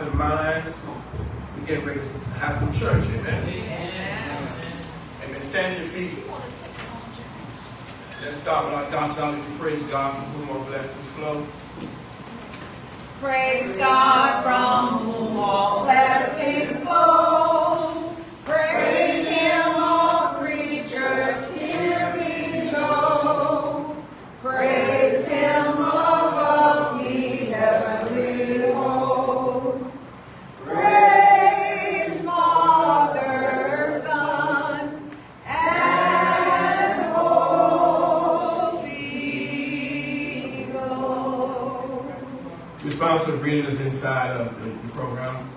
and minds. We get ready to have some church, amen. Amen. Amen. Stand your feet. Let's start with our doxology. Praise God from whom all blessings flow. Praise God from whom all blessings flow. Responsive reading is inside of the, the program.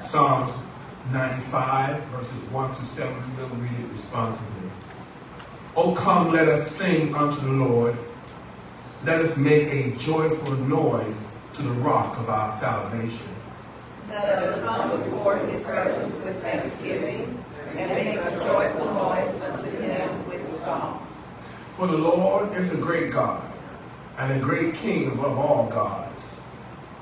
Psalms 95, verses 1 through 7. We will read it responsibly. Oh, come, let us sing unto the Lord. Let us make a joyful noise to the rock of our salvation. Let us come before his presence with thanksgiving and make a joyful noise unto him with songs. For the Lord is a great God and a great King above all gods.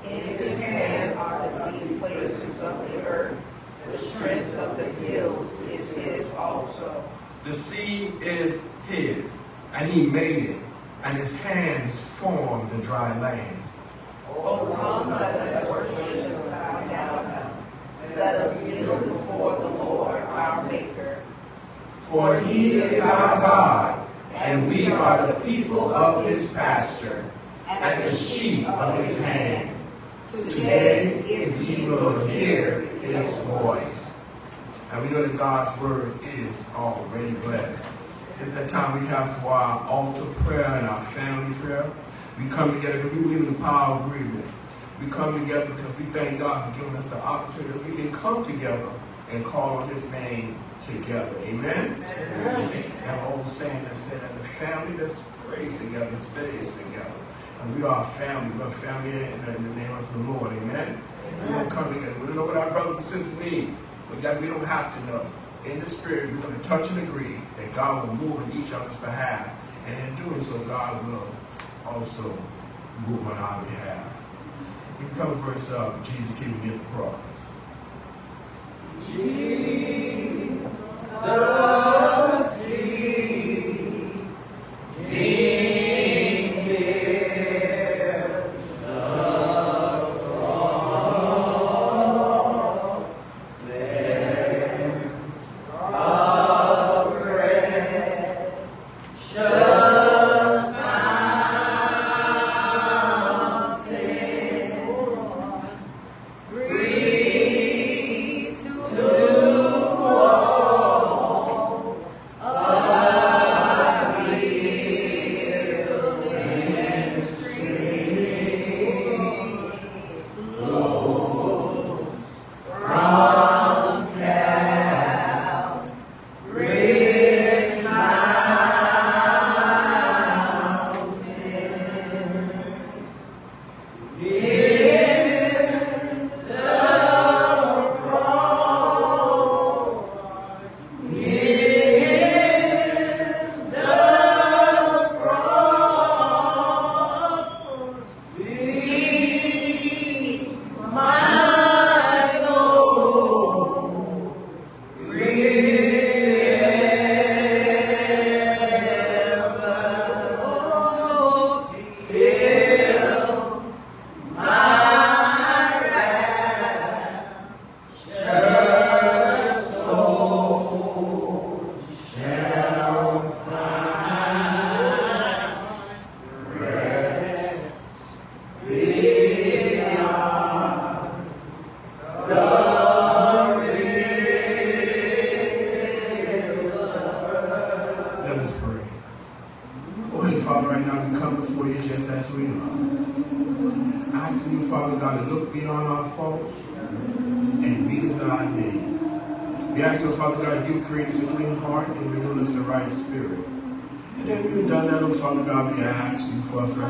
In his hand are the deep places of the earth. The strength of the hills is his also. The sea is his, and he made it, and his hands formed the dry land. O come, let us worship bow down. Let us kneel before the Lord our Maker. For he is our God, and we are the people of his pasture, and the sheep of his hand. Today, if ye will hear his voice. And we know that God's word is already blessed. It's that time we have for our altar prayer and our family prayer. We come together because we believe in the power of agreement. We come together because we thank God for giving us the opportunity that we can come together and call on his name together. Amen? Amen. Have an old saying that said that the family that prays together stays together. And we are a family. We're a family in the, name of the Lord. Amen? We don't come together. We don't know what our brothers and sisters need. But God, we don't have to know. In the spirit, we're going to touch and agree that God will move on each other's behalf. And in doing so, God will also move on our behalf. You come verse uh, Jesus keeping me at the cross. Free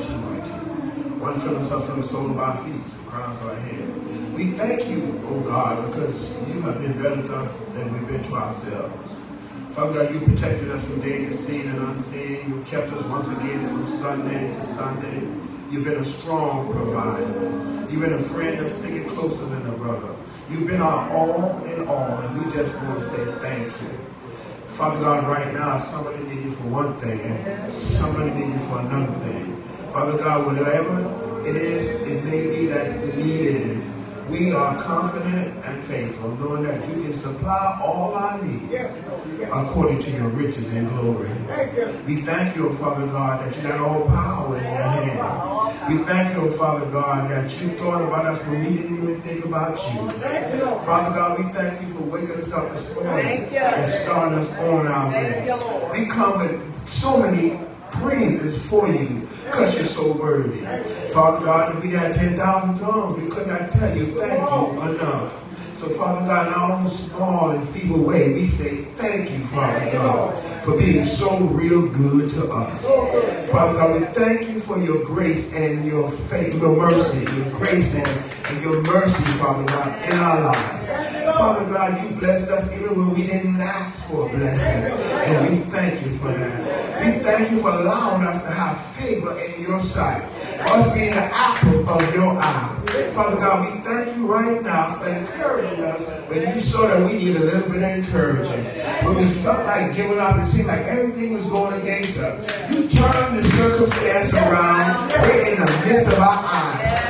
for a. One fill us from the sole of our feet the crowns of our head. We thank you, oh God, because you have been better to us than we've been to ourselves. Father God, you protected us from danger seen and unseen. You kept us once again from Sunday to Sunday. You've been a strong provider. You've been a friend that's sticking closer than a brother. You've been our all in all, and we just want to say thank you. Father God, right now, somebody needs you for one thing, and somebody needs you for another thing. Father God, whatever it is, it may be that the need is, we are confident and faithful, knowing that you can supply all our needs according to your riches and glory. We thank you, Father God, that you got all power in your hand. We thank you, Father God, that you thought about us when we didn't even think about you. Father God, we thank you for waking us up this morning and starting us on our way. We come with so many praises for you because you're so worthy. Father God, if we had 10,000 tongues, we could not tell you thank you enough. So, Father God, in our own small and feeble way, we say thank you, Father God, for being so real good to us. Father God, we thank you for your grace and your faith, your mercy, your grace and, and your mercy, Father God, in our lives. Father God, you blessed us even when we didn't ask for a blessing. And we thank you for that. We thank you for allowing us to have favor in your sight. Us being the apple of your eye. Father God, we thank you right now for encouraging us when you saw that we need a little bit of encouragement. When we felt like giving up and seemed like everything was going against us. You turned the circumstance around right in the midst of our eyes.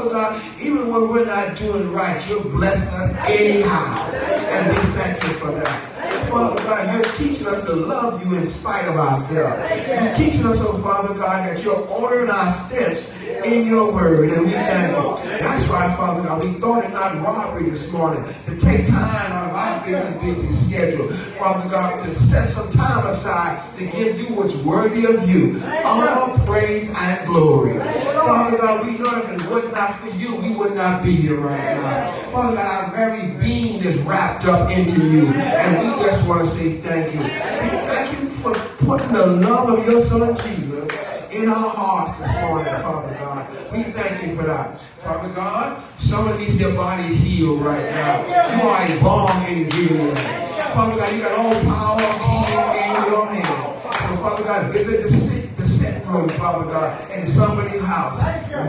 Father God, even when we're not doing right, you're blessing us anyhow. And we thank you for that. Father God, you're teaching us to love you in spite of ourselves. You're teaching us, oh Father God, that you're ordering our steps in your word, and we thank you. That's right, Father God. We thought it not robbery this morning to take time out of our busy, busy schedule, Father God, to set some time aside to give you what's worthy of you. Honor, praise, and glory. Father God, we know if it would not for you, we would not be here right now. Father God, our very being is wrapped up into you, and we just want to say thank you. We thank you for putting the love of your son Jesus in our hearts this morning, Father God. We thank you for that. Father God, someone needs their body healed right now. You are a balm in. Father God, you got all power healing in your hand. So Father God, visit the room, Father God, in somebody's house.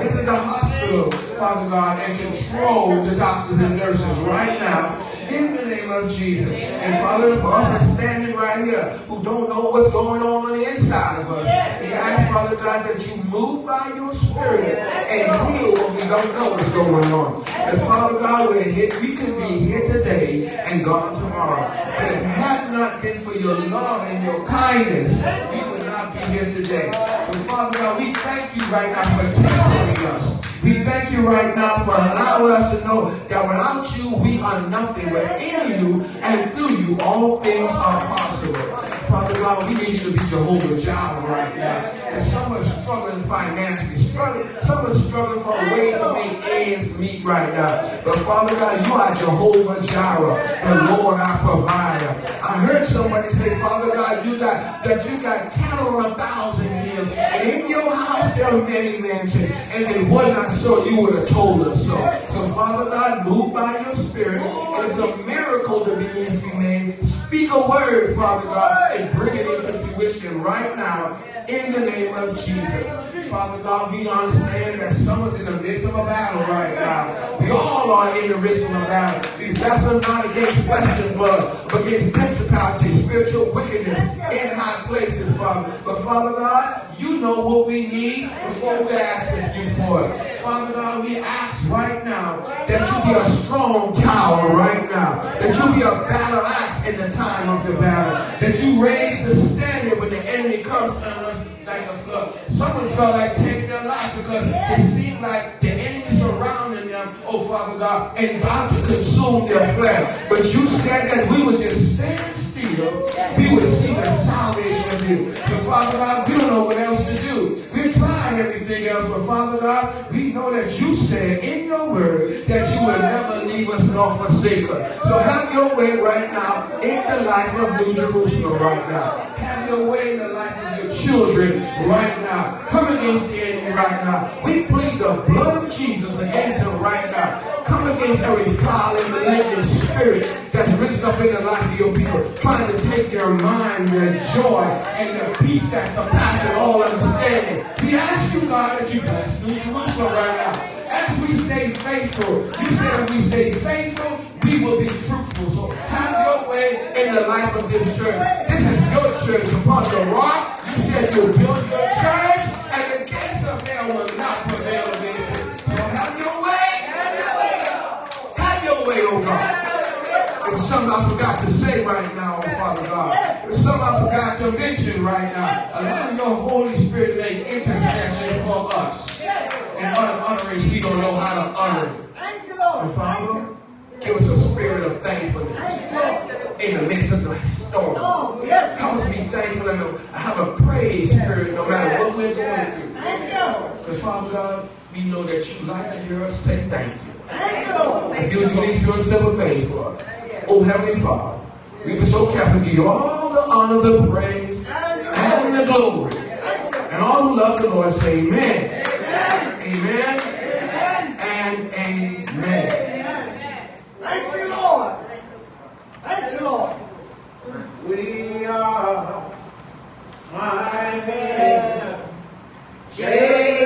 Visit the hospital, Father God, and control the doctors and nurses right now in the name of Jesus. And Father, for us that's standing right here who don't know what's going on on the inside of us, we ask, Father God, that you move by your spirit and heal what we don't know what's going on. And Father God, we're here, we could be here today and gone tomorrow. But if it had not been for your love and your kindness, here today. Father God, we thank you right now for tempering us. We thank you right now for allowing us to know that without you, we are nothing. But in you and through you, all things are possible. Father God, we need you to be Jehovah Jireh right now. And someone's struggling financially, struggling, someone's struggling for a way to make ends meet right now. But Father God, you are Jehovah Jireh, the Lord our provider. I heard somebody say, Father God, you got that you got cattle on a thousand hills, and in your house there are many mansions, and it was not so, you would have told us so. So Father God, move by your spirit, and if a miracle to be needs to be made, speak a word, Father God, and bring it into fruition right now in the name of Jesus. Father God, we understand that someone's in the midst of a battle right now. We all are in the midst of a battle. We wrestle not against flesh and blood, but against principalities, spiritual wickedness in high places, Father. But Father God, you know what we need before we ask you for it. Father God, we ask right now that you be a strong tower right now. That you be a battle axe in the time of the battle. That you raise the standard when the enemy comes on us felt like taking their life because it seemed like the enemy surrounding them, oh Father God, and about to consume their flesh. But you said that we would just stand still, we would see the salvation of you. But Father God, we don't know what else to do. We're trying everything else, but Father God, we know that you said in your word that you will never leave us nor forsake us. So have your way right now in the life of New Jerusalem right now. Have your way in the life children right now. Come against the enemy right now. We plead the blood of Jesus against him right now. Come against every foul and malignant spirit that's risen up in the life of your people, trying to take their mind, their joy, and their peace that surpasses all understanding. We ask you, God, that you bless New Jerusalem right now. As we stay faithful, you said if we stay faithful, we will be fruitful. So have your way in the life of this church. This is your church upon the rock. You said you'll build your church, and the gates of hell will not prevail against it. So have your way. Have your way, oh God. There's something I forgot to say right now, oh Father God. There's something I forgot to mention right now. Allow your Holy Spirit to make intercession for us. And other utterance we don't know how to utter. Thank you, Lord. And Father, give us a spirit of thankfulness in the midst of the storm. Oh, yes. Help us be thankful and have a praise spirit no matter what we're going through. Thank you. But Father God, we know that you like to hear us say thank you. Thank you, If you'll do these good simple things for us. Oh Heavenly Father, we be so careful to give you all the honor, the praise, and the glory. And all who love the Lord say amen. Amen. And amen. Thank you, Lord. Thank you, Lord. We are climbing Jacob's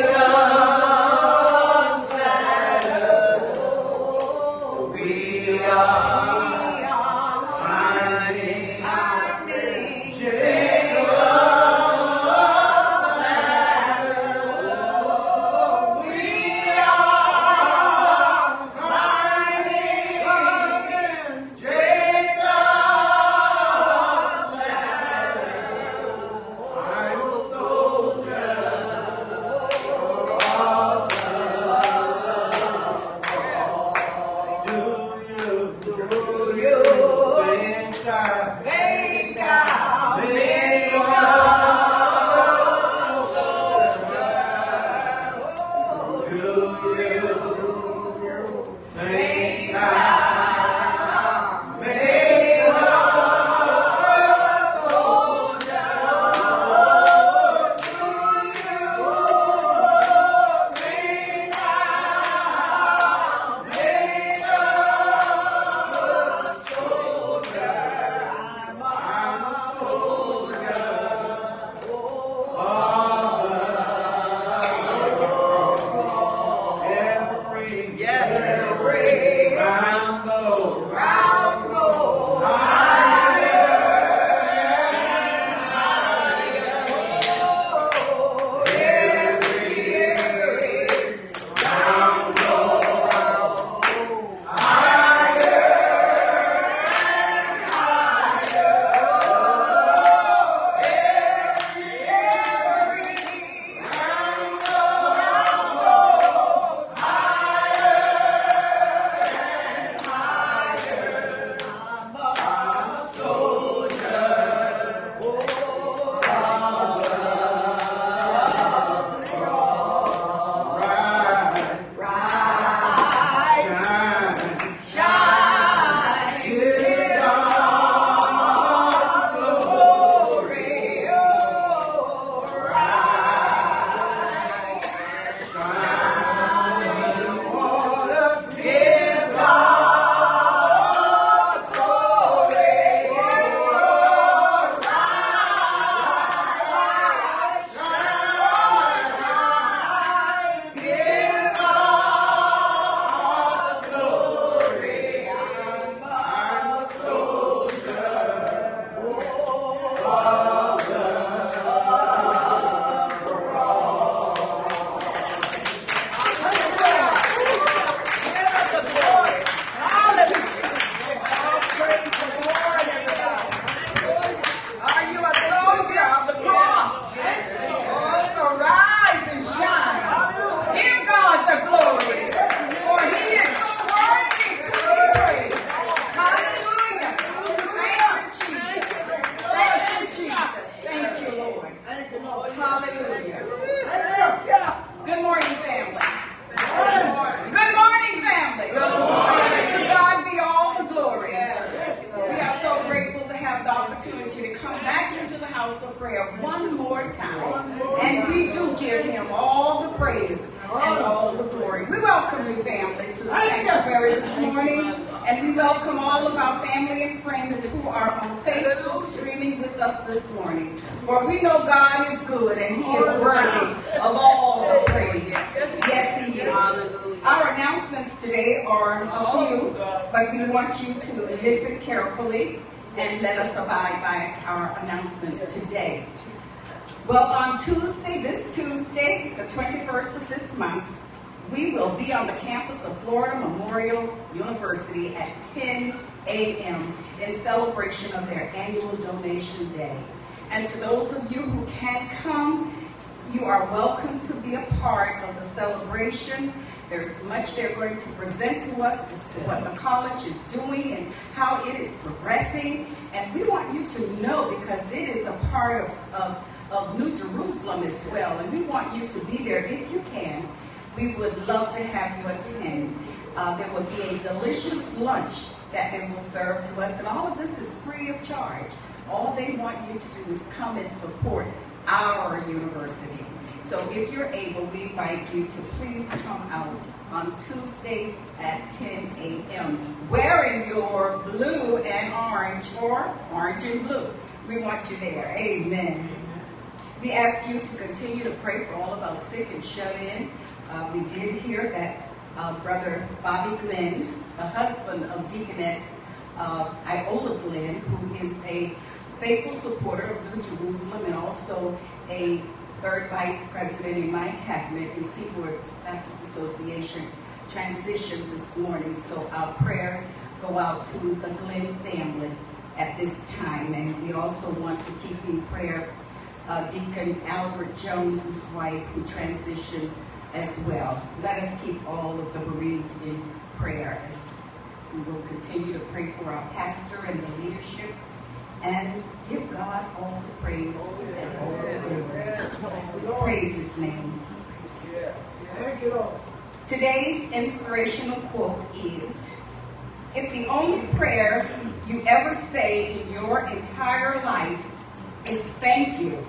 And we want you to be there if you can. We would love to have you attend. Uh, there will be a delicious lunch that they will serve to us. And all of this is free of charge. All they want you to do is come and support our university. So if you're able, we invite you to please come out on Tuesday at 10 a.m. wearing your blue and orange or orange and blue. We want you there. Amen. We ask you to continue to pray for all of our sick and shut in. Uh, we did hear that uh, Brother Bobby Glenn, the husband of Deaconess uh, Iola Glenn, who is a faithful supporter of New Jerusalem and also a third vice president in my cabinet in Seaboard Baptist Association, transitioned this morning. So our prayers go out to the Glenn family at this time. And we also want to keep in prayer uh, Deacon Albert Jones's wife who transitioned as well. Let us keep all of the bereaved in prayer as we will continue to pray for our pastor and the leadership and give God all the praise and all the glory. Praise His name. Thank you, Lord. Today's inspirational quote is If the only prayer you ever say in your entire life is thank you,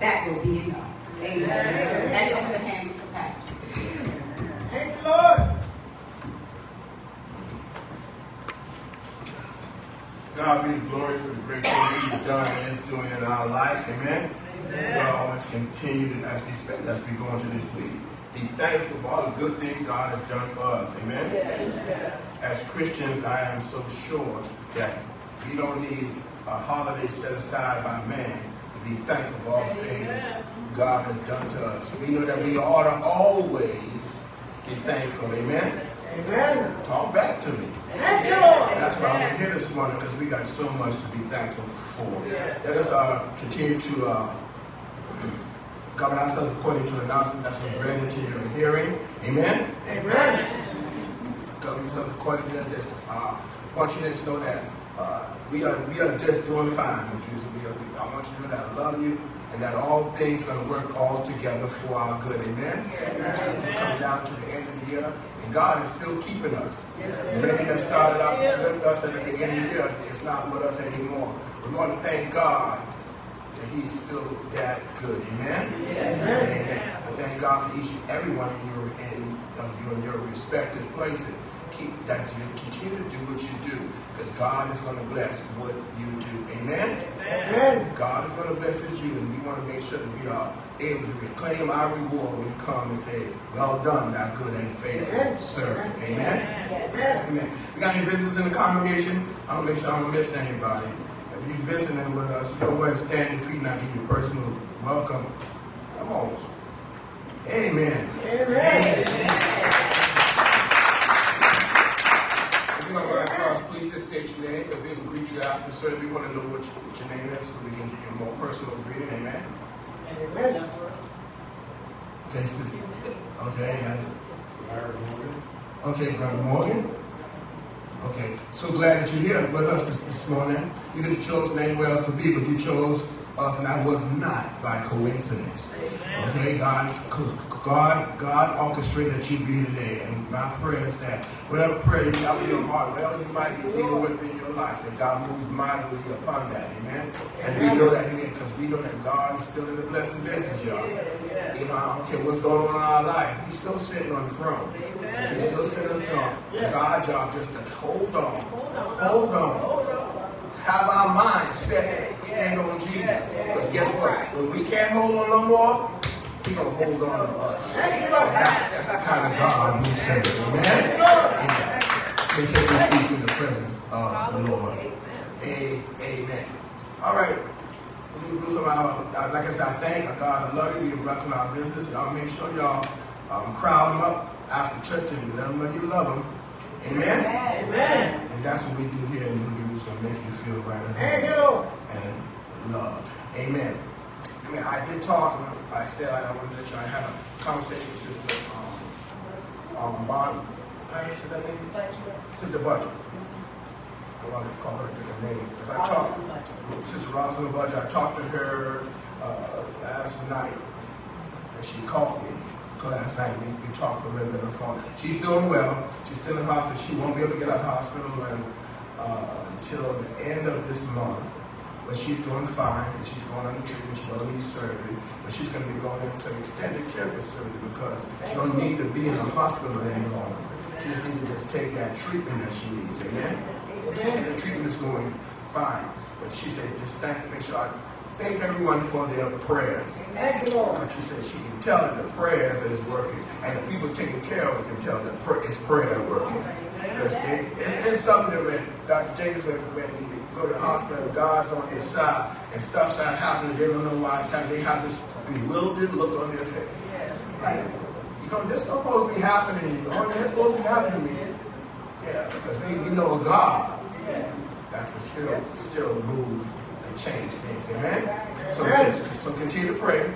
that will be enough. Amen. And into the hands of the pastor. Thank you, Lord. God be the glory for the great things He's done and is doing in our life. Amen. We'll always continue as we, spend, as we go into this week, be thankful for all the good things God has done for us. Amen. As Christians, I am so sure that we don't need a holiday set aside by man to be thankful for all the things God has done to us. We know that we ought to always be thankful. Amen. Amen. Talk back to me. Thank you, Lord. That's why I'm here this morning because we got so much to be thankful for. Let us uh, continue to uh, govern ourselves according to the announcement that's been read into your hearing. Amen. Amen. Govern yourselves according to this. Uh, I want you to know that uh, we are we are just doing fine with Jesus. We are, we, I want you to know that I love you and that all things are going to work all together for our good. Amen. We're coming down to the end of the year. And God is still keeping us. The man that started out with us at the beginning of the year is not with us anymore. We want to thank God that He is still that good. Amen? Amen. I thank God for each and every one of you in, of you in your respective places. Keep that you continue to do what you do because God is going to bless what you do. Amen? Amen. God is going to bless what you do, and we want to make sure that we are able to reclaim our reward when we come and say, Well done, thou good and faithful Amen. servant. Amen? Amen. Amen. We got any visitors in the congregation? I want to make sure I don't miss anybody. If you're visiting with us, go ahead and stand your feet and I'll give you a personal welcome. Come on. Amen. Amen. If you don't mind, Charles, please just state your name because we can greet you after the service. We want to know what, your- what your name is so we can get you a more personal greeting. Amen. Amen. Okay, sister. Okay, and Okay, Brother Morgan. Okay, so glad that you're here with us this, this morning. You could have chose anywhere else to be, but you chose us, and that was not by coincidence. Okay, God, God, God orchestrated that you be today, and my prayer is that whatever prayer you have in your heart, whatever you might be dealing with in your life, that God moves mightily upon that. Amen. And we know that again because we know that God is still in the blessing business, y'all. You know, I don't care what's going on in our life, He's still sitting on the throne. He's still sitting on the throne. It's our job just to hold on, hold on, hold on have our minds set, stand on Jesus. Because guess what? When we can't hold on no more, He gonna hold on to us. That's the kind of God we serve. Amen. Amen. We take this seats in the presence of the Lord. Amen. All right. Like I said, I thank God. I love you. We welcome our business. Y'all make sure y'all um, crowd them up after church and let them know you love them. Amen. Amen. And that's what we do here in New Jerusalem, make you feel right at home and love. Amen. I mean, I did talk. I said I wanted to let you. I had a conversation with Sister um, um, Bonnie. How you say that name? Sister Budget. I want to call her a different name. Because I talked with Sister Rosalind Budget. I talked to her uh, last night, and she called me last night. We, we talked for a little bit on the phone. She's doing well. She's still in hospital. She won't be able to get out of the hospital and, uh, until the end of this month. But she's doing fine, and she's going under treatment. She don't need surgery, but she's going to be going into an extended care facility because she don't need to be in a hospital any longer. She just needs to just take that treatment that she needs. Amen. And the treatment is going fine. But she said, just thank, make sure I thank everyone for their prayers. Thank you, Lord. But she said she can tell that the prayers is working, and the people taking care of it can tell that it's prayer working. Because it's something that when Dr. Jacobs, when he go to the hospital, God's on his side, and stuff start happening, they don't know why it's happening. They have this bewildered look on their face. And, you know, this supposed to be happening to you. Oh, that's supposed to be happening to me. Yeah, because we, we know a God that can still still move and change things. Amen? So, so continue to pray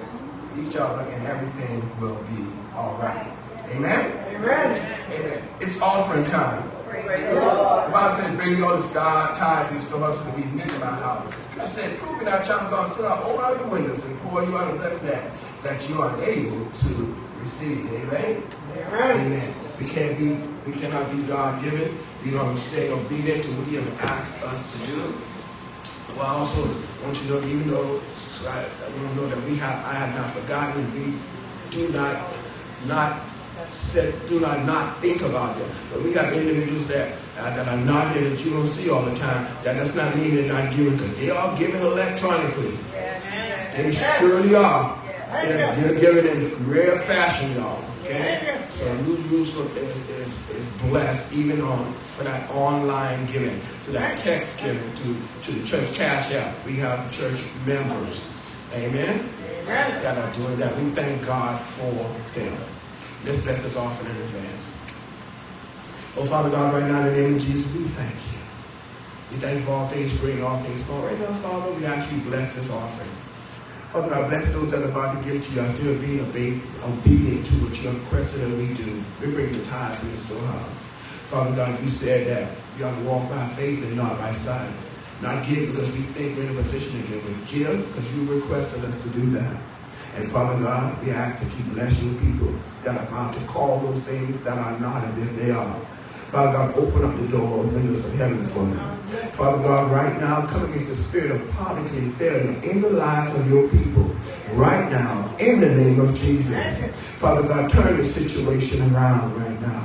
each other and everything will be all right. Amen? Amen. Amen. It's offering time. The Bible says, bring your star tithes and stuff to be meet in my house. I said, prove it out, child, God, sit out, open out the windows and pour you out a blessing that, that you are able to receive. Amen? Amen. Amen. We can't be, we cannot be God given. We're going to stay obedient to what He has asked us to do. Well, I also want you to know, even though I, I want to know that we have, I have not forgotten, we do not, not said, do not not think about them. But we have individuals that uh, that are not here that you don't see all the time. That does not mean they're not giving because they are giving electronically. They surely are. They're, they're giving in rare fashion, y'all. Okay? So New Jerusalem is, is, is blessed even on for that online giving, to that text giving, to, to the church cash out. We have church members. Amen? Amen. That are doing that. We thank God for them. Let's bless this offering in advance. Oh, Father God, right now in the name of Jesus, we thank you. We thank you for all things great all things small. Right now, Father, we actually bless this offering. Father God, bless those that are about to give to you. I still being obedient to what you have requested that we do. We bring the tithes in the storehouse. Father God, you said that we ought to walk by faith and not by sight. Not give because we think we're in a position to give, but give because you requested us to do that. And Father God, we ask that you bless your people that are about to call those things that are not as if they are. Father God, open up the door and windows of heaven for them. Father God, right now, come against the spirit of poverty and failure in the lives of your people. Right now, in the name of Jesus. Father God, turn the situation around right now.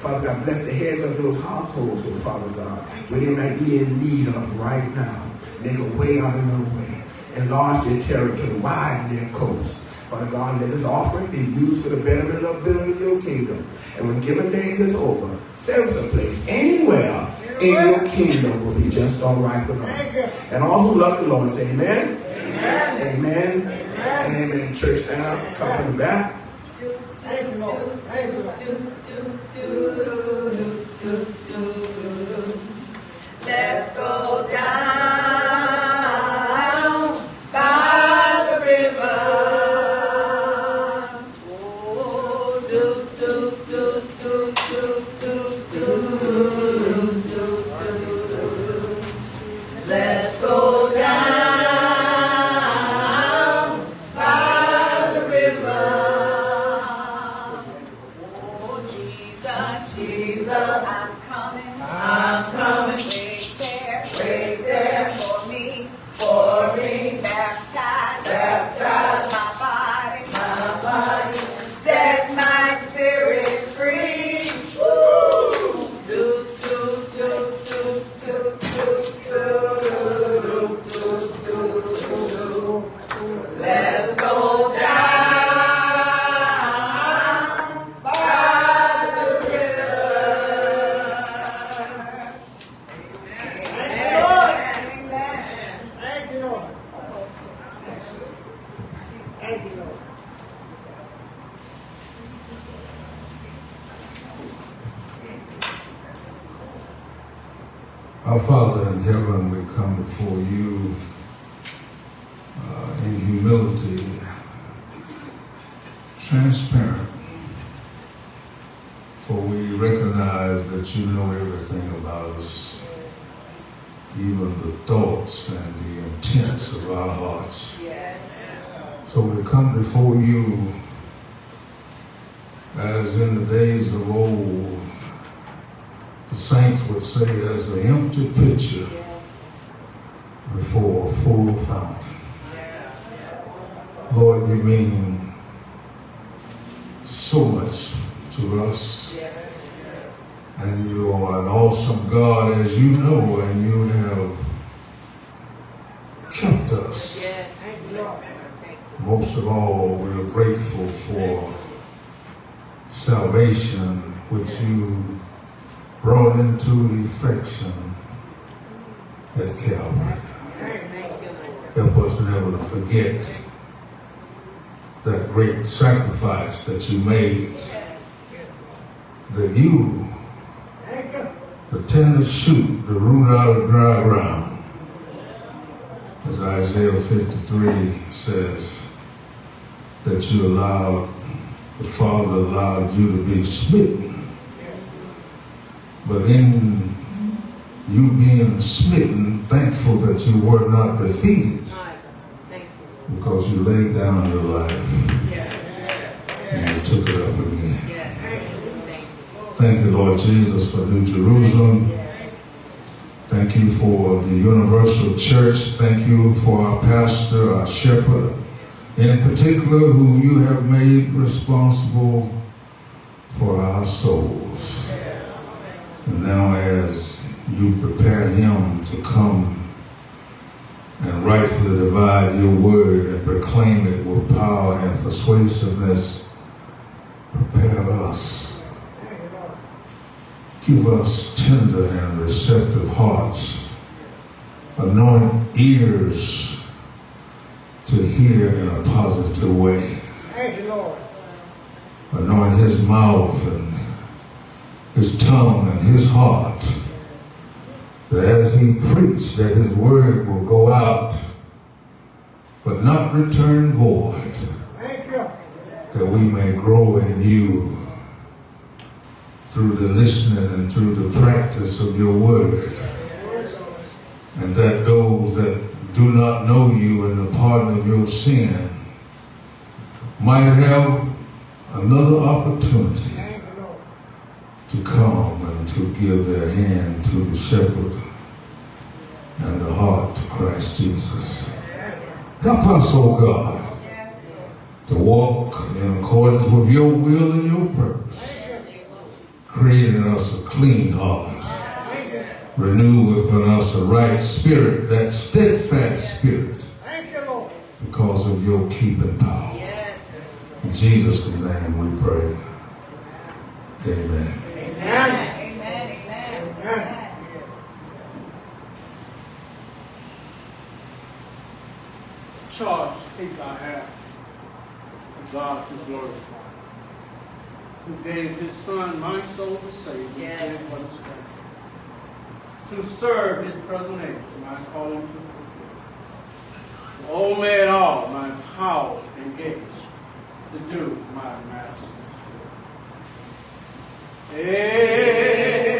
Father God, bless the heads of those households, oh Father God, where they might be in need of right now. Make a way out of no way. Enlarge their territory, widen their coast. Father God, let this offering be used for the betterment of building your kingdom. And when given days is over, send us a place anywhere in your kingdom will be just all right with us. And all who love the Lord say amen. Amen. Amen. amen. And amen. Church now, come from the back. Thank you, Lord. Thank you, Lord. That you know everything about us, even the thoughts and the intents of our hearts. Yes. So we come before you as in the days of old, the saints would say, as an empty pitcher Yes. before a full fountain. Lord, you mean so much to us. Yes. And you are an awesome God, as you know, and you have kept us. Yes. Thank you, Lord. Most of all, we're grateful for salvation, which you brought into effection at Calvary. Help us never to forget that great sacrifice that you made, that you, The tender shoot, the root out of dry ground, as Isaiah 53 says, that you allowed, the Father allowed you to be smitten. But in you being smitten, thankful that you were not defeated because you laid down your life and you took it up again. Thank you, Lord Jesus, for New Jerusalem. Thank you for the Universal Church. Thank you for our pastor, our shepherd, in particular, who you have made responsible for our souls. And now, as you prepare him to come and rightfully divide your word and proclaim it with power and persuasiveness, prepare us. Thank you, Lord. Give us tender and receptive hearts. Anoint ears to hear in a positive way. Thank you, Lord. Anoint his mouth and his tongue and his heart. That as he preached, that his word will go out, but not return void. Thank you. that we may grow in you through the listening and through the practice of your word. And that those that do not know you and the pardon of your sin might have another opportunity to come and to give their hand to the shepherd and the heart to Christ Jesus. Help us, O God, to walk in accordance with your will and your purpose, creating us a clean heart, renew within us a right spirit, that steadfast spirit, Thank you, Lord. because of your keeping power. Yes. In Jesus' name we pray. Amen. Amen. Amen. Amen. Amen. charge to take I have of God to glorify, who gave his son my soul to save, Yes. is right, to serve his present age, my calling to fulfill. Oh, to owe me at all my powers engaged to do my master's will.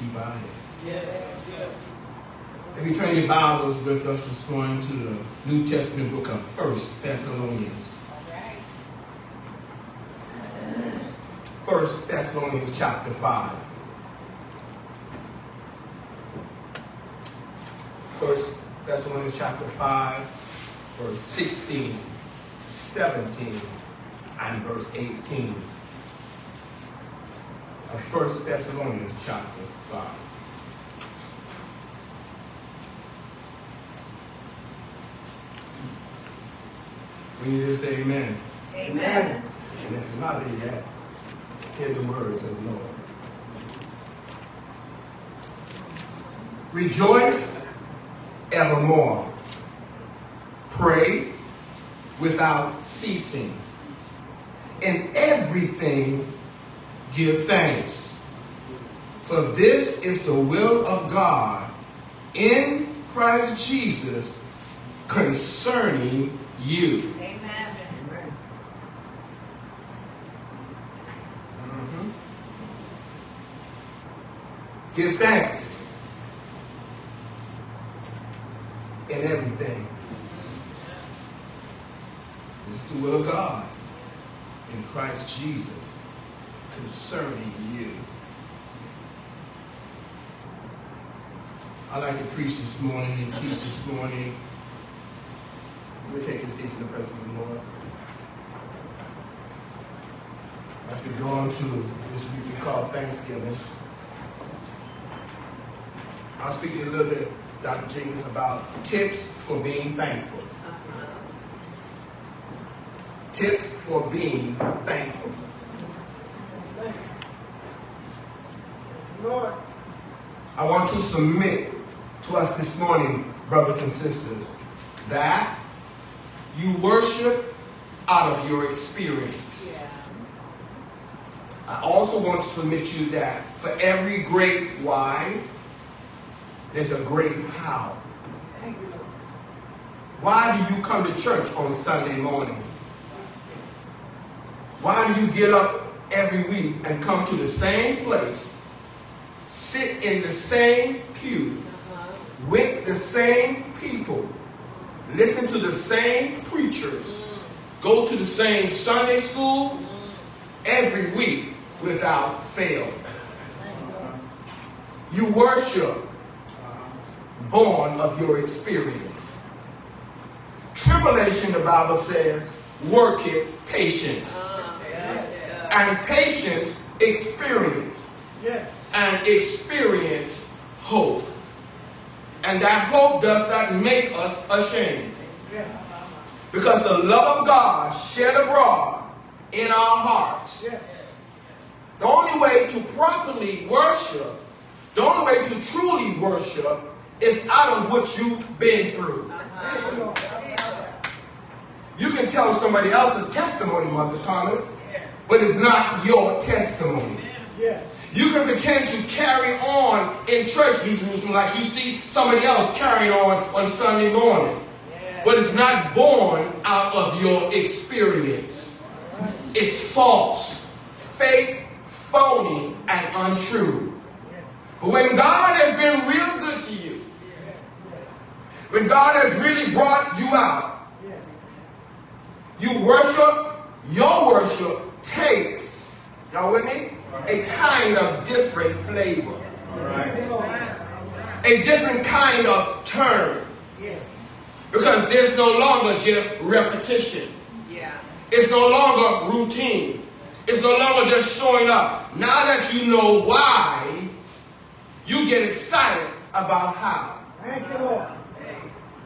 Keep our head. If you turn your Bibles with us this morning to the New Testament book of First Thessalonians. First Thessalonians chapter 5. First Thessalonians chapter 5, verse 16, 17, and verse 18. Of First Thessalonians chapter 5. We need to say amen. Amen. And if not there yet, hear the words of the Lord. Rejoice evermore. Pray without ceasing. In everything, give thanks. For this is the will of God in Christ Jesus concerning you. Amen. Mm-hmm. Give thanks in everything. This is the will of God in Christ Jesus concerning you. I'd like to preach this morning and teach morning. We're taking seats in the presence of the Lord. As we go on to this week we call Thanksgiving, I'm speaking a little bit, Dr. Jenkins, about tips for being thankful. Tips for being thankful. Lord, I want to submit to us this morning, brothers and sisters, that you worship out of your experience. I also want to submit to you that for every great why, there's a great how. thank you, Lord. Why do you come to church on Sunday morning? Why do you get up every week and come to the same place, sit in the same pew, uh-huh. with the same people, listen to the same preachers, go to the same Sunday school every week without fail? You worship born of your experience. Tribulation, the Bible says, work it patience. And patience, experience. Yes. And experience, hope. And that hope does not make us ashamed. Because the love of God shed abroad in our hearts. Yes. The only way to properly worship, the only way to truly worship, is out of what you've been through. You, can tell somebody else's testimony, Mother Thomas, but it's not your testimony. Yes. You can pretend to carry on in church, New Jerusalem, like you see somebody else carrying on on Sunday morning. But it's not born out of your experience. It's false, fake, phony, and untrue. But when God has been real good to you, when God has really brought you out. You worship, your worship takes, y'all with me? A kind of different flavor, Thank you, Lord. a different kind of turn, Yes. because there's no longer just repetition. Yeah. It's no longer routine. It's no longer just showing up. Now that you know why, you get excited about how. Thank you, Lord.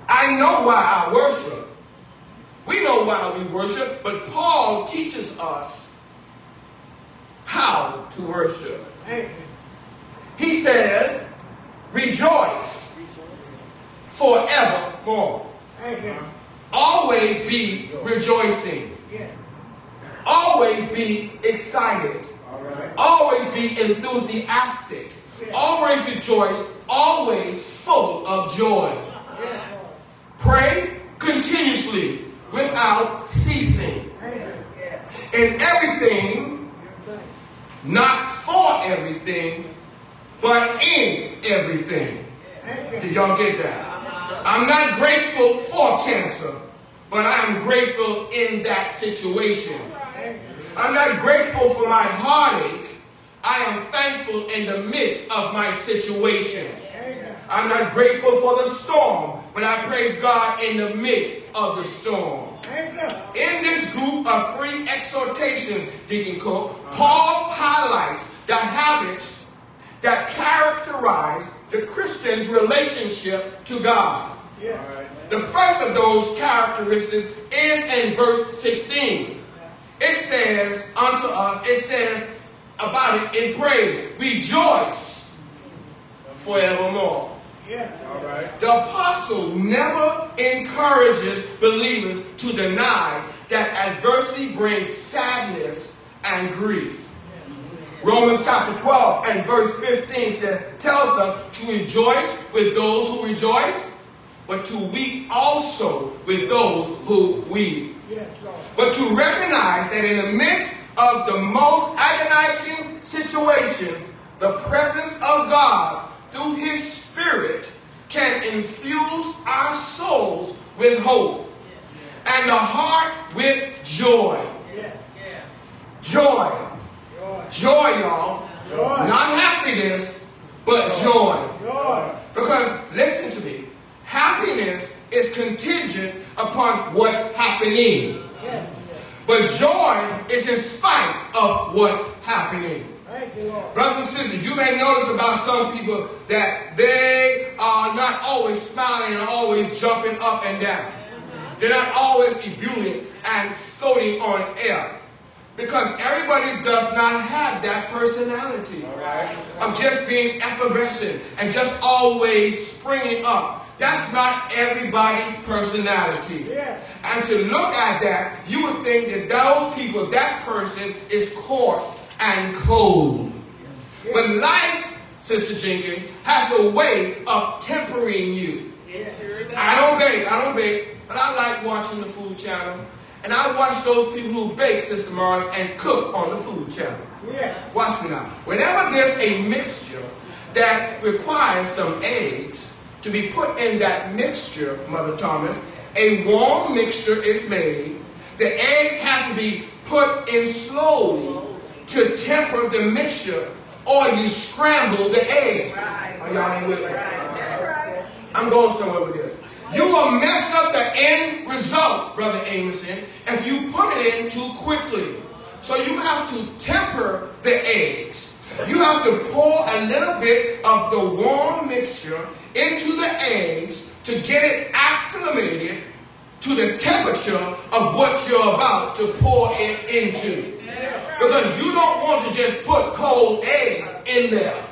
I know why I worship. We know why we worship, but Paul teaches us how to worship. He says, rejoice forevermore. Always be rejoicing. Always be excited. Always be enthusiastic. Always rejoice. Always full of joy. Pray continuously without ceasing. In everything, not for everything, but in everything. Did y'all get that? I'm not grateful for cancer, but I am grateful in that situation. I'm not grateful for my heartache. I am thankful in the midst of my situation. I'm not grateful for the storm, but I praise God in the midst of the storm. In this group of three exhortations, Deacon Cook, Paul highlights the habits that characterize the Christian's relationship to God. The first of those characteristics is in verse 16. It says unto us, it says about it in praise, rejoice forevermore. Yes. All right. The apostle never encourages believers to deny that adversity brings sadness and grief. Romans chapter 12 and verse 15 says, tells us to rejoice with those who rejoice, but to weep also with those who weep. Yes, But to recognize that in the midst of the most agonizing situations, the presence of God through his spirit, can infuse our souls with hope and the heart with joy. Joy. Joy, y'all. Not happiness, but joy. Because listen to me happiness is contingent upon what's happening. But joy is in spite of what's happening. You, Brothers and sisters, you may notice about some people that they are not always smiling and always jumping up and down. They're not always ebullient and floating on air. Because everybody does not have that personality of just being effervescent and just always springing up. That's not everybody's personality. Yes. And to look at that, you would think that those people, that person is coarse and cold. But life, Sister Jenkins, has a way of tempering you. I don't bake, I don't bake, but I like watching the Food Channel. And I watch those people who bake, Sister Mars, and cook on the Food Channel. Yes. Watch me now. Whenever there's a mixture that requires some eggs to be put in that mixture, Mother Thomas, a warm mixture is made. The eggs have to be put in slowly to temper the mixture, or you scramble the eggs. Are y'all ain't with me? I'm going somewhere with this. You will mess up the end result, Brother Amoson, if you put it in too quickly. So you have to temper the eggs. You have to pour a little bit of the warm mixture into the eggs to get it acclimated to the temperature of what you're about to pour it into. Because you don't want to just put cold eggs in there.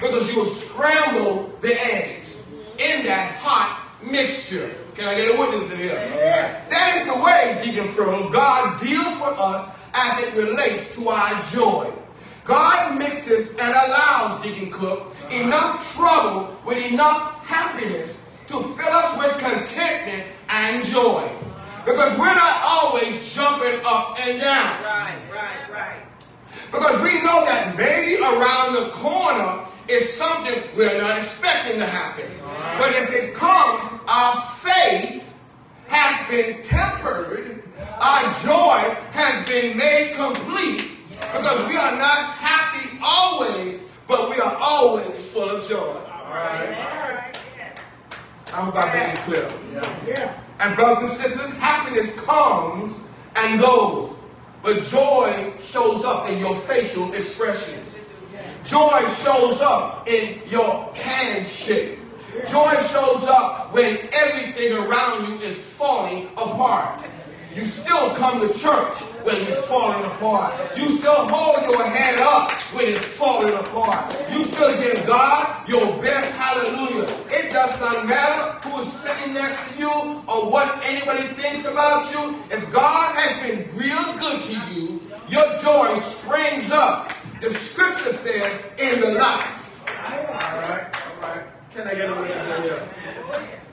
Because you will scramble the eggs in that hot mixture. Can I get a witness in here? That is the way, Deacon Furl, God deals with us as it relates to our joy. God mixes and allows Deacon Cook enough trouble with enough happiness to fill us with contentment and joy. Because we're not always jumping up and down. Right, right, right. Because we know that maybe around the corner is something we're not expecting to happen. But if it comes, our faith has been tempered, our joy has been made complete, because we are not happy always, but we are always full of joy. All right. I hope I made it clear. Yeah. And brothers and sisters, happiness comes and goes. But joy shows up in your facial expressions. Joy shows up in your handshake. Joy shows up when everything around you is falling apart. You still come to church when it's falling apart. You still hold your head up when it's falling apart. You still give God your best hallelujah. It does not matter who is sitting next to you or what anybody thinks about you. If God has been real good to you, your joy springs up. The scripture says, in the life. All right, all right. Can I get a witness in here?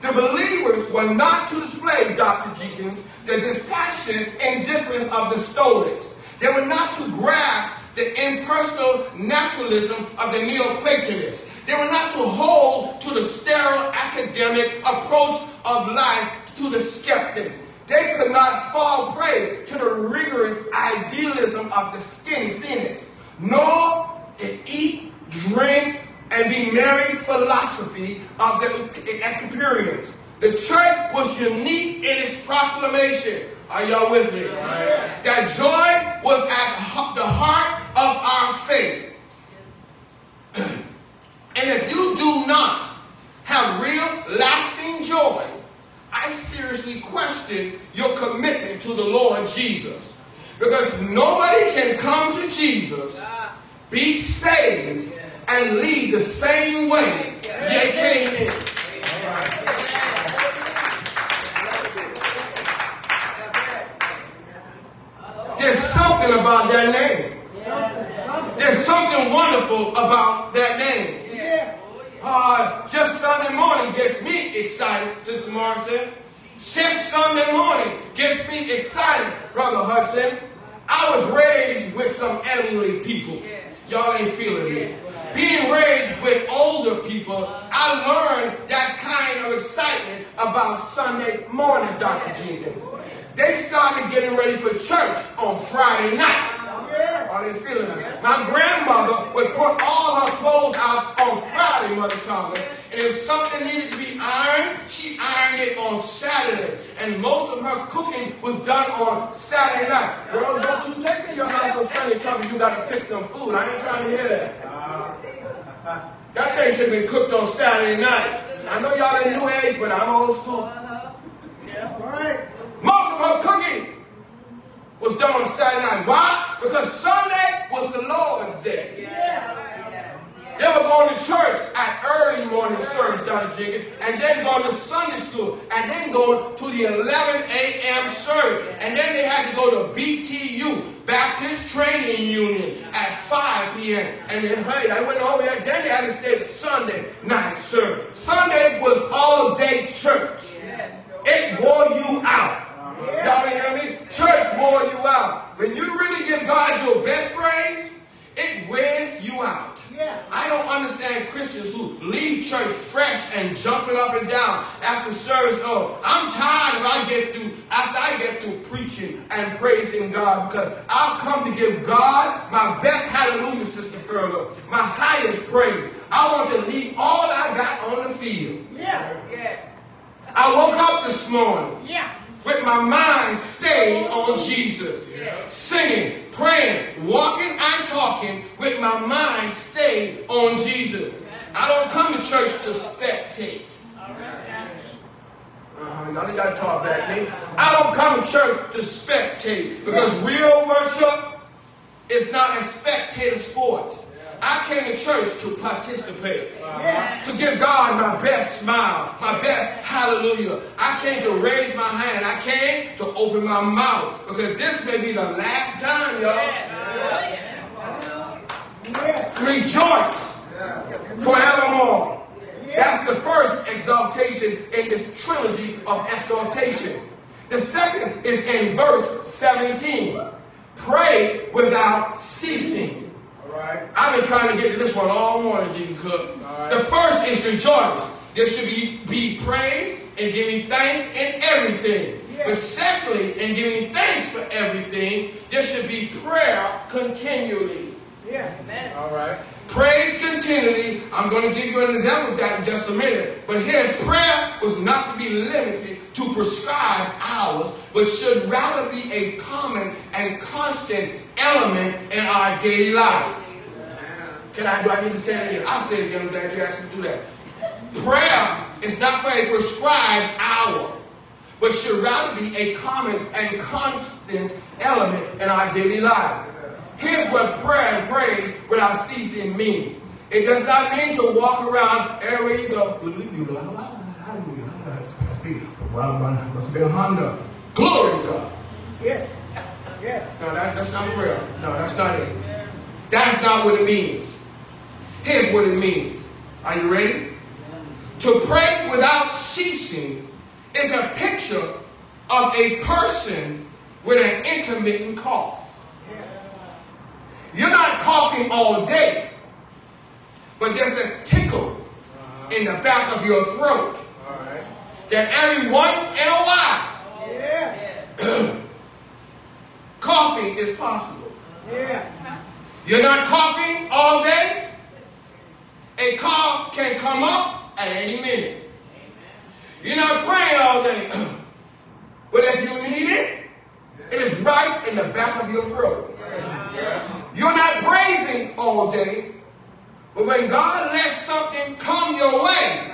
The believers were not to display, Dr. Jenkins, the dispassionate indifference of the Stoics. They were not to grasp the impersonal naturalism of the Neoplatonists. They were not to hold to the sterile academic approach of life to the skeptics. They could not fall prey to the rigorous idealism of the skinny cynics, nor the eat, drink, and be merry philosophy of the Epicureans. The church was unique in its proclamation. Are y'all with me? That joy was at the heart of our faith. and if you do not have real lasting joy, I seriously question your commitment to the Lord Jesus. Because nobody can come to Jesus, be saved, and leave the same way they came in. There's something about that name. There's something wonderful about that name. Uh, just Sunday morning gets me excited, Sister Morrison. Just Sunday morning gets me excited, Brother Hudson. I was raised with some elderly people. Y'all ain't feeling me. Being raised with older people, I learned that kind of excitement about Sunday morning, Dr. Jenkins. They started getting ready for church on Friday night. Are they feeling it? My grandmother would put all her clothes out on Friday, Mother Thomas. And if something needed to be ironed, she ironed it on Saturday, and most of her cooking was done on Saturday night. Girl, don't you take me to your house on Sunday talking you got to fix some food. I ain't trying to hear that. That thing should have been cooked on Saturday night. I know y'all in new age, but I'm old school. All right. Most of her cooking was done on Saturday night. Why? Because Sunday was the Lord's day. They were going to church at early morning service down at Jenkins, and then going to Sunday school, and then going to the 11 a.m. service. And then they had to go to BTU, Baptist Training Union, at 5 p.m. And then, hey, I went over there, then they had to stay the Sunday night service. Sunday was all day church. It wore you out. Y'all hear me? Church wore you out. When you really give God your best praise, it wears you out. Yeah. I don't understand Christians who leave church fresh and jumping up and down after service. Oh, I'm tired if I get through after I get through preaching and praising God because I'll come to give God my best hallelujah, Sister Furlow, my highest praise. I want to leave all I got on the field. Yeah. I woke up this morning Yeah. With my mind stayed on Jesus. Singing, praying, walking, and talking with my mind stayed on Jesus. I don't come to church to spectate. Uh-huh, now they got to talk back me. I don't come to church to spectate because real worship is not a spectator sport. I came to church to participate, to give God my best smile, my best hallelujah. I came to raise my hand. I came to open my mouth because this may be the last time, y'all. Yes. Rejoice forevermore. That's the first exaltation in this trilogy of exaltations. The second is in verse 17. Pray without ceasing. Right. I've been trying to get to this one all morning, Deacon Cook. right. The first is rejoice. There should be, be praise and giving thanks in everything. Yes. But secondly, in giving thanks for everything, there should be prayer continually. Yeah. Amen. All right. Praise continually. I'm going to give you an example of that in just a minute. But here's prayer was not to be limited to prescribed hours, but should rather be a common and constant element in our daily life. Can I do I need to say it again? I'll say it again. I'm glad you asked me to do that. Prayer is not for a prescribed hour, but should rather be a common and constant element in our daily life. Here's what prayer and praise without ceasing mean. It does not mean to walk around every go. Must have been Honda. Glory to God. Yes. Yes. No, that, that's not prayer. No, that's not it. That's not what it means. Here's what it means. Are you ready? To pray without ceasing is a picture of a person with an intermittent cough. You're not coughing all day, but there's a tickle in the back of your throat that every once in a while, Yeah. coughing is possible. Yeah. You're not coughing all day. A cough can come up at any minute. You're not praying all day. but if you need it, it is right in the back of your throat. You're not praising all day. But when God lets something come your way,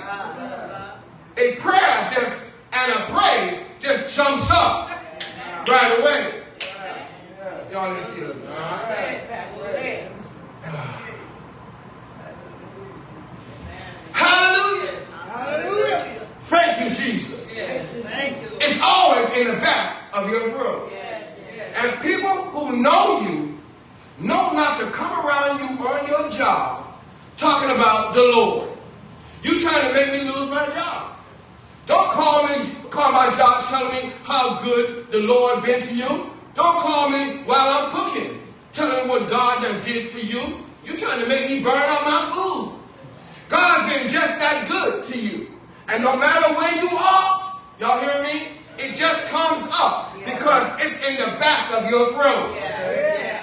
a prayer just and a praise just jumps up right away. Y'all didn't feel it. Hallelujah. Hallelujah. Thank you, Jesus. Thank you. It's always in the back of your throat. And people who know you know not to come around you on your job talking about the Lord. You trying to make me lose my job. Don't call me, call my job telling me how good the Lord been to you. Don't call me while I'm cooking, telling me what God done did for you. You trying to make me burn up my food. God's been just that good to you. And no matter where you are, y'all hear me? It just comes up because it's in the back of your throat.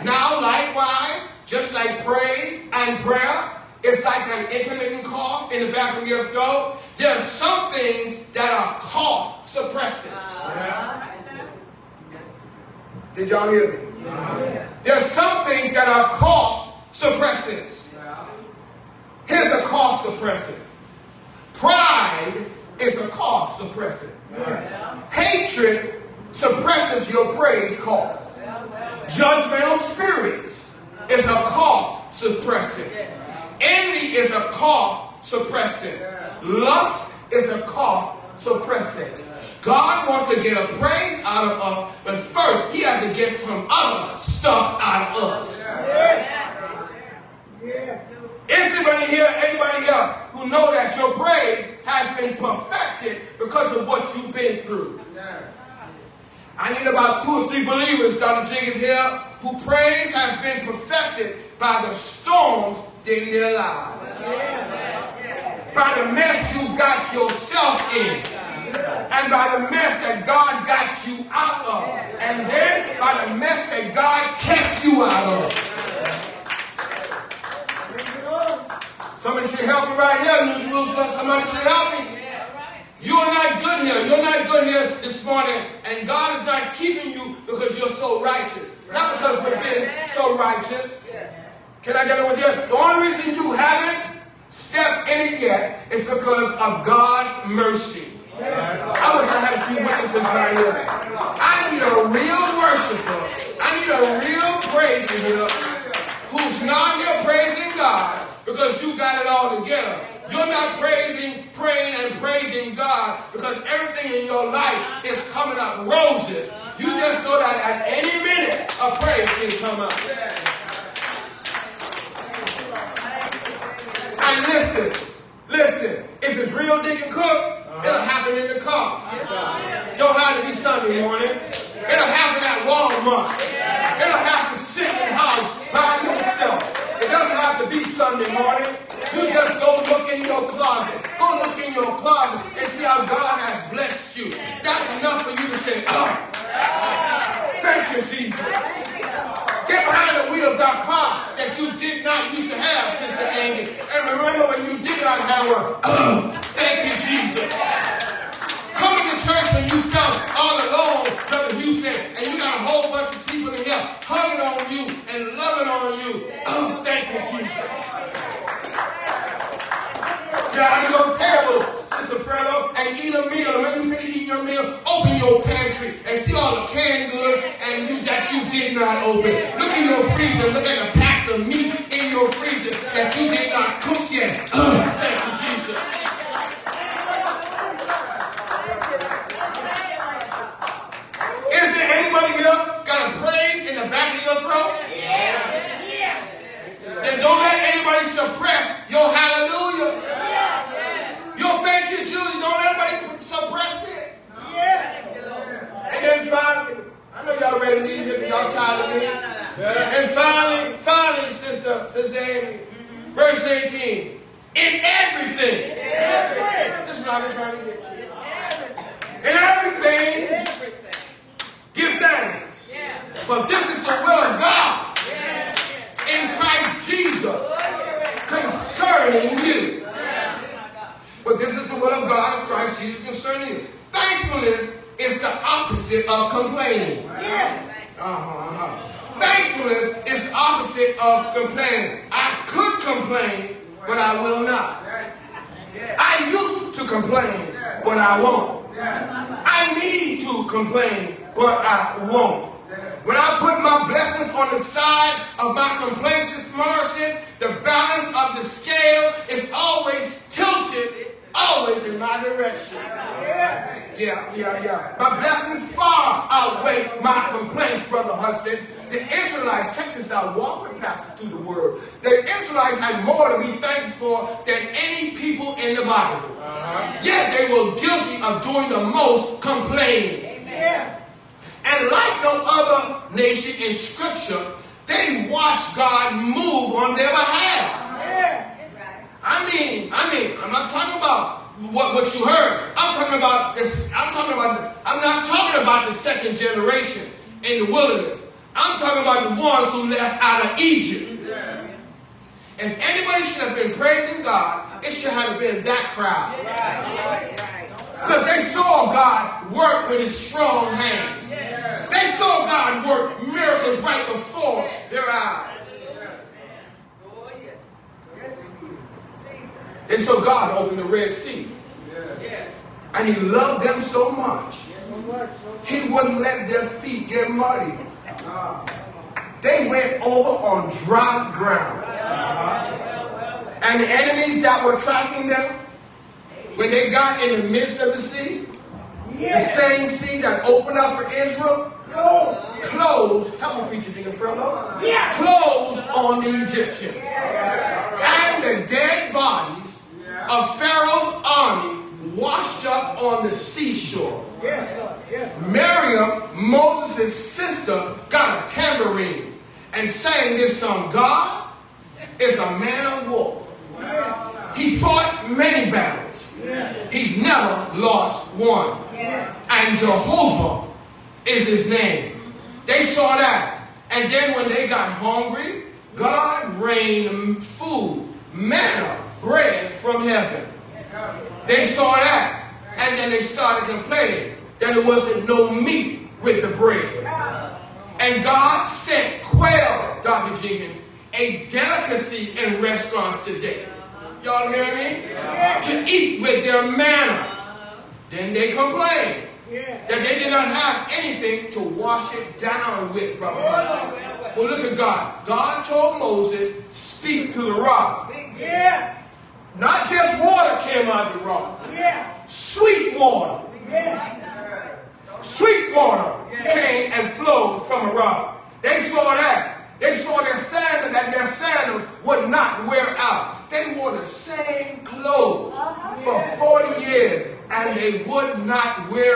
Now, likewise, just like praise and prayer, it's like an intermittent cough in the back of your throat. There's some things that are cough suppressants. Uh-huh. Did y'all hear me? There's some things that are cough suppressants. Here's a cough suppressant. Pride is a cough suppressant. Hatred suppresses your praise cough. Judgmental spirits is a cough suppressant. Envy is a cough suppressant. Lust is a cough suppressant. God wants to get a praise out of us, but first he has to get some other stuff out of us. Is anybody here, anybody here who know that your praise has been perfected because of what you've been through? I need about two or three believers, Dr. Is here, who praise has been perfected by the storms in their lives. By the mess you got yourself in. And by the mess that God got you out of. And then by the mess that God kept you out of. Somebody should help me right here. Somebody should help me. You are not good here. You're not good here this morning. And God is not keeping you because you're so righteous. Not because we've been so righteous. Can I get it with you? The only reason you haven't stepped in it yet is because of God's mercy. I wish I had a few witnesses right here. I need a real worshiper. I need a real praiser here who's not here praising God because you got it all together. You're not praising, praying, and praising God because everything in your life is coming up roses. You just know that at any minute a praise can come up. And listen, listen, if it's real Deacon Cook, it'll happen in the car. Don't have to be Sunday morning. It'll happen at Walmart. It'll happen sitting in the house by yourself. Sunday morning. You just go look in your closet. Go look in your closet and see how God has blessed you. That's enough for you to say, oh, thank you, Jesus. Get behind the wheel of that car that you did not used to have, Sister Angie. And remember when you did not have one. Oh, thank you, Jesus. Coming to church when you felt all alone, Down at your table, Sister Fredo, and eat a meal. And when you finish eating your meal, open your pantry and see all the canned goods and you that you did not open. Look in your freezer, look at the packs of meat in your freezer that you did not cook yet. Thank you, Jesus. Is there anybody here got a praise in the back of your throat? Yeah. Then don't let anybody suppress your hallelujah. Your thank you, Judy. Don't let anybody suppress it. And then finally, Y'all ready to leave here because y'all tired of me. And finally, finally, sister, sister Amy, verse 18. In everything. This is what I've been trying to get to. In everything, give thanks. For this is the will of God in Christ Jesus oh, concerning you. For this is the will of God in Christ Jesus concerning you. Thankfulness is the opposite of complaining. Uh-huh, uh-huh. Thankfulness is the opposite of complaining. I could complain, but I will not. I used to complain, but I won't. I need to complain, but I won't. When I put my blessings on the side of my complaints, Sister Morrison, the balance of the scale is always tilted, always in my direction. Yeah, yeah, yeah. My blessings far outweigh my complaints, Brother Hudson. The Israelites, check this out, walking Pastor through the word. The Israelites had more to be thankful for than any people in the Bible. Uh-huh. Yet they were guilty of doing the most complaining. Amen. And like no other nation in Scripture, they watched God move on their behalf. I mean, I mean, I'm not talking about what, what you heard. I'm talking about this. I'm talking about. I'm not talking about the second generation in the wilderness. I'm talking about the ones who left out of Egypt. If anybody should have been praising God, it should have been that crowd. Because they saw God work with his strong hands. They saw God work miracles right before their eyes. And so God opened the Red Sea. And he loved them so much, he wouldn't let their feet get muddy. Ah. They went over on dry ground. And the enemies that were tracking them, when they got in the midst of the sea, the same sea that opened up for Israel, closed, help me preach it, Frillo, closed on the Egyptians. And the dead bodies of Pharaoh's army washed up on the seashore. Yes, yes. Miriam, Moses' sister, got a tambourine and sang this song God is a man of war. He fought many battles. He's never lost one. And Jehovah is his name. They saw that. And then when they got hungry, God rained food, manna, bread from heaven. They saw that. And then they started complaining that there wasn't no meat with the bread. And God sent quail, Dr. Jenkins, a delicacy in restaurants today. Y'all hear me? To eat with their manna. Then they complained that they did not have anything to wash it down with, brother. Well, look at God. God told Moses, speak to the rock. Not just water came out of the rock. Sweet water. Sweet water came and flowed from a rock. They saw that. They saw their sandals, that their sandals would not wear out. They wore the same clothes uh-huh. for 40 years and they would not wear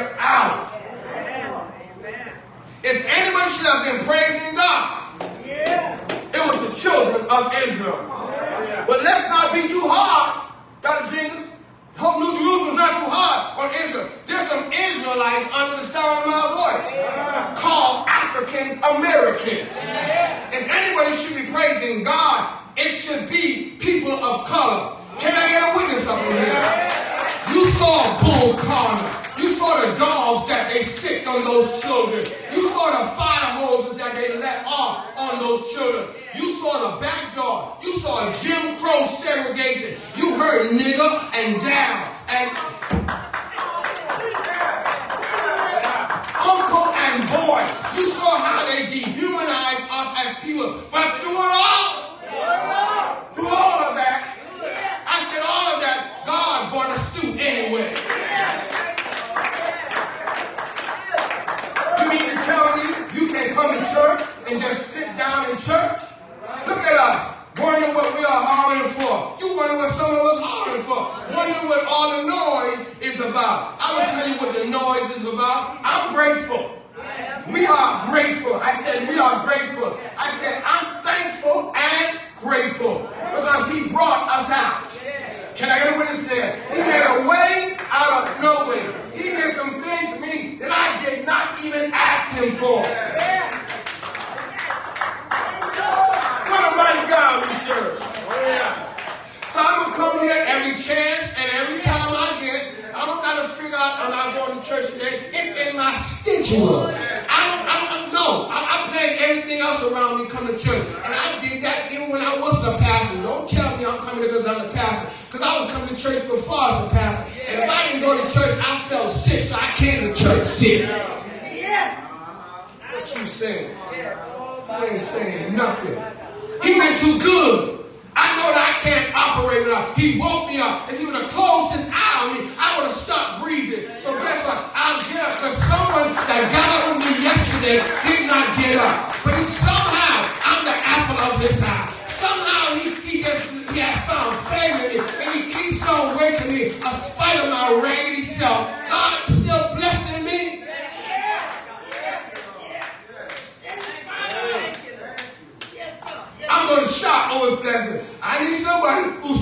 He woke me up. If he would have closed his eye on me, I would have stopped breathing. So guess what? I'll get up because someone that got up with me yesterday did not get up. But he, somehow I'm the apple of his eye. Somehow he, he just he had found favor in me, and he keeps on waking me in spite of my raggedy self.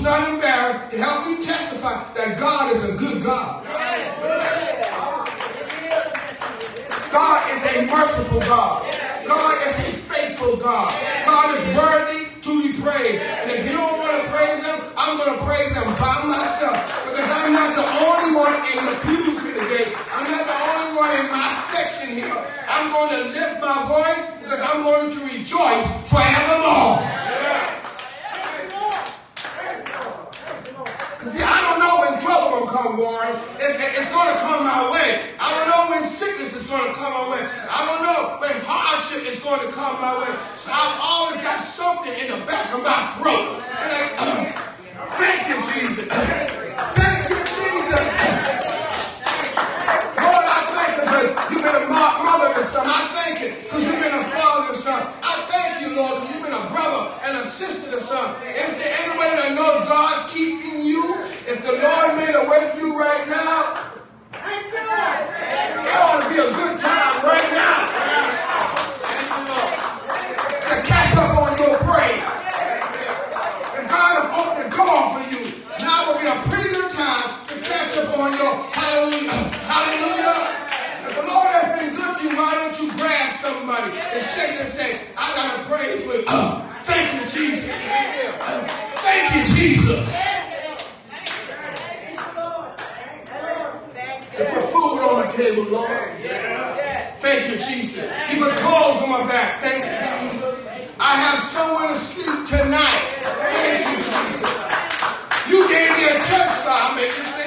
not embarrassed to help me testify that God is a good God. God is a merciful God. God is a faithful God. God is worthy to be praised. And if you don't want to praise Him, I'm going to praise Him by myself because I'm not the only one in the pews today. I'm not the only one in my section here. I'm going to lift my voice because I'm going to rejoice forevermore. Come, Warren. It's, it's going to come my way. I don't know when sickness is going to come my way. I don't know when hardship is going to come my way. So I've always got something in the back of my throat. And I, thank you, Jesus. Thank you, Jesus. Lord, I thank you because you've been a mother to son. I thank you because you've been a father to some. I thank you, Lord, because you've been a brother and a sister to some. Is there anybody that knows God's keeping you? If the Lord made a way for you right now, it ought to be a good time right now to catch up on your praise. If God has opened the door for you, now will be a pretty good time to catch up on your hallelujah. Hallelujah. If the Lord has been good to you, why don't you grab somebody and shake and say, I got to praise with you. Thank you, Jesus. Thank you, Jesus. You put food on the table, Lord. Thank you, Jesus. You put clothes on my back. Thank you, Jesus. I have somewhere to sleep tonight. Thank you, Jesus. You gave me a church, God. Make this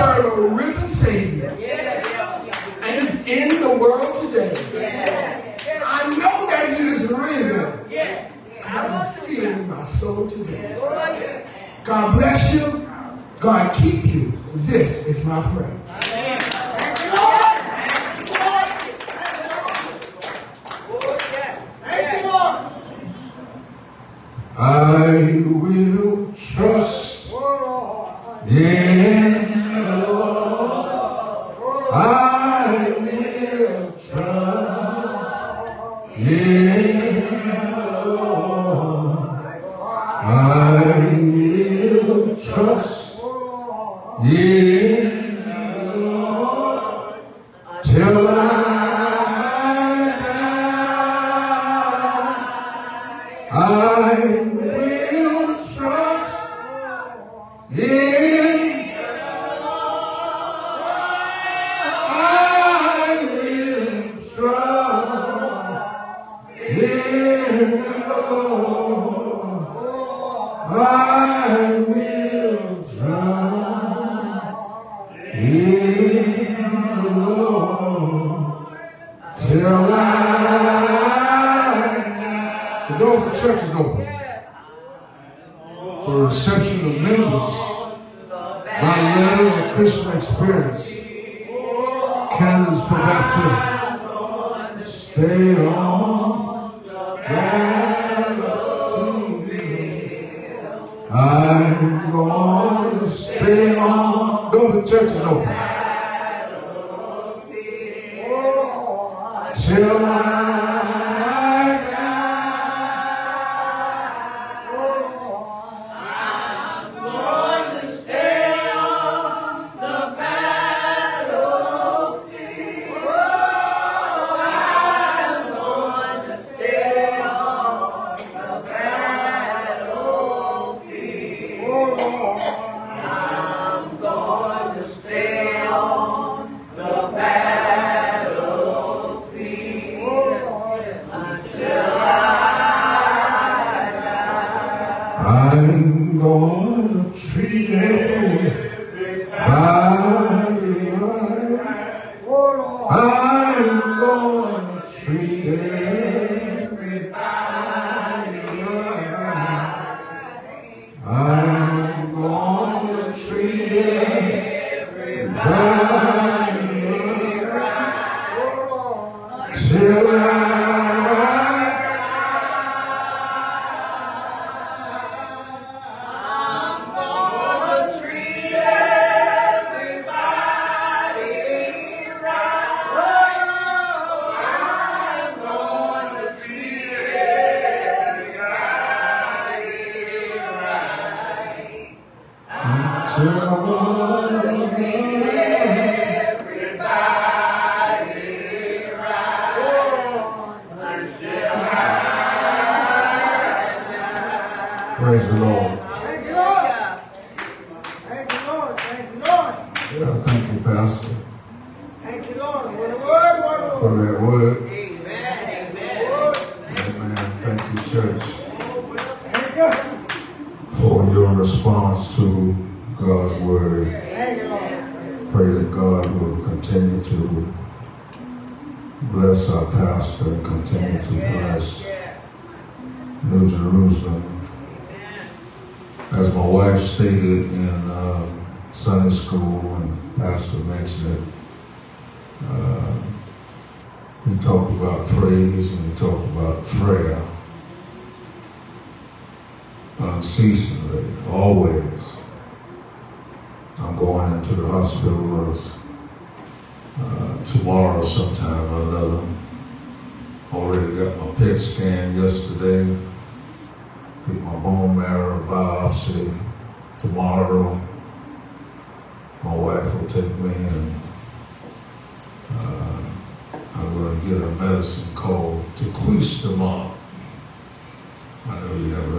serve a risen Savior. And it's in the world today. I know that he is risen. I have a feeling in my soul today. God bless you. God keep you. This is my prayer.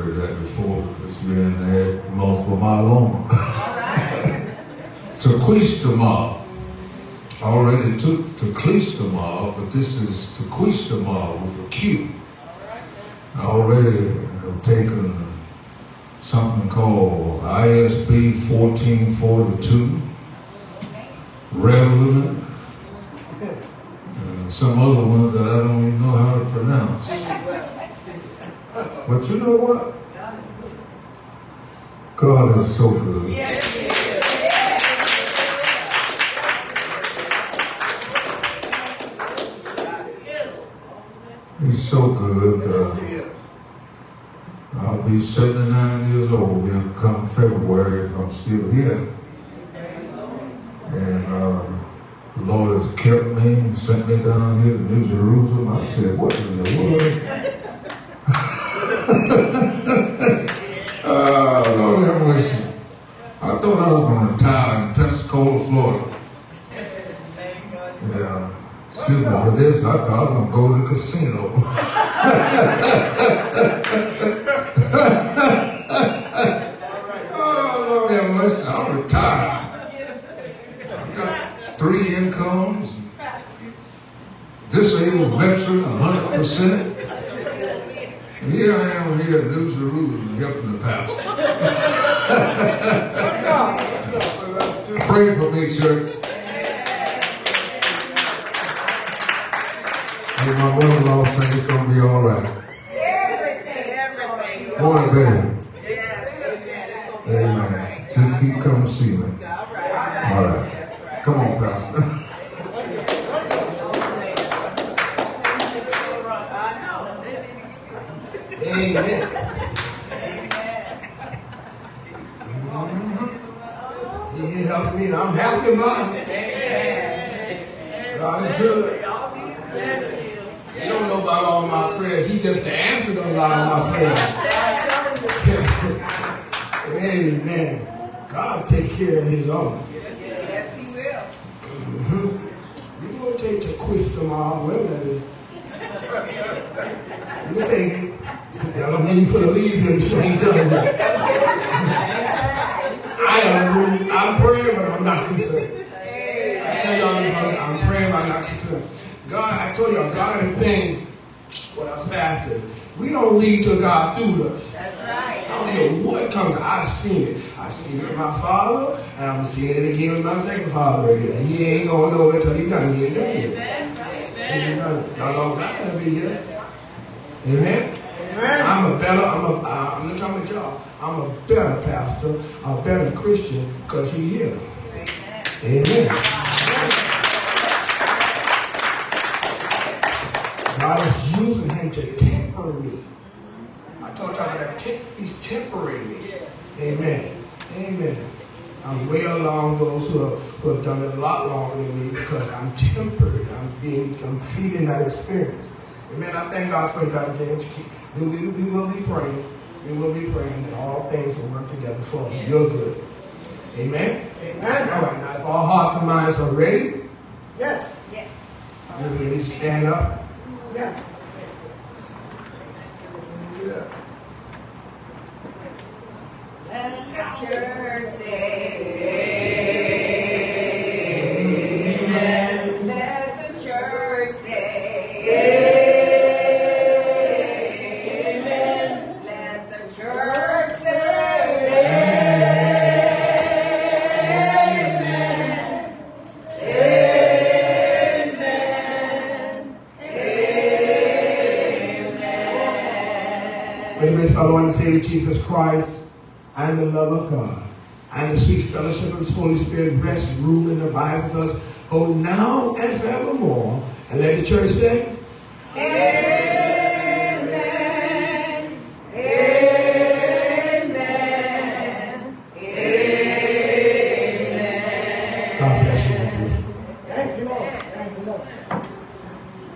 Heard that before because you're in there multiple myeloma. Tequistamab. I already took Teclistamab, but this is Tequistamab with a Q. I already have taken something called ISB 1442, Revlimid, and some other ones that I don't even know how to pronounce. But you know what? God is so good. He's so good. Uh, I'll be 79 years old in come February if I'm still here. And uh, the Lord has kept me and sent me down here to New Jerusalem. I said, what in the world? uh, Lord have mercy. I thought I was going to retire in Pensacola, Florida. Yeah. Excuse me for this. I thought I was going to go to the casino. oh, Lord have mercy. I'm retired. I've got three incomes. Disabled veteran, 100%. And here I am here at New Jerusalem helping the pastor. For mean you for the leave here, you ain't done that. I am really, I'm praying, but I'm not concerned. I tell y'all this, I'm praying, but I'm not concerned. God, I told y'all, God had a thing with us pastors. We don't lead till God through us. That's right. I don't care what comes. I've seen it. I've seen it with my father, and I'm seeing it again with my second father here. He ain't going nowhere till he done. He ain't done yet. That's right. He ain't done it. Not long as I'm gonna be here. Amen. Amen. I'm a better. I'm a. Uh, I'm gonna come with y'all. I'm a better pastor, a better Christian, because he here. Amen. God is using him to temper me. I told y'all that tem- he's tempering me. Amen. Amen. I'm way along those who have, who have done it a lot longer than me because I'm tempered. I'm being, I'm feeding that experience. Amen. I thank God for you, Dr. James. We, we, we will be praying. We will be praying that all things will work together for your good. Amen. Amen. All right. Now, if all hearts and minds are ready, Yes. Yes. you ready to stand up? Yes. Yeah. Let the church our Lord and Savior Jesus Christ and the love of God and the sweet fellowship of His Holy Spirit rest, rule, and abide with us both now and forevermore. And let the church say, Amen.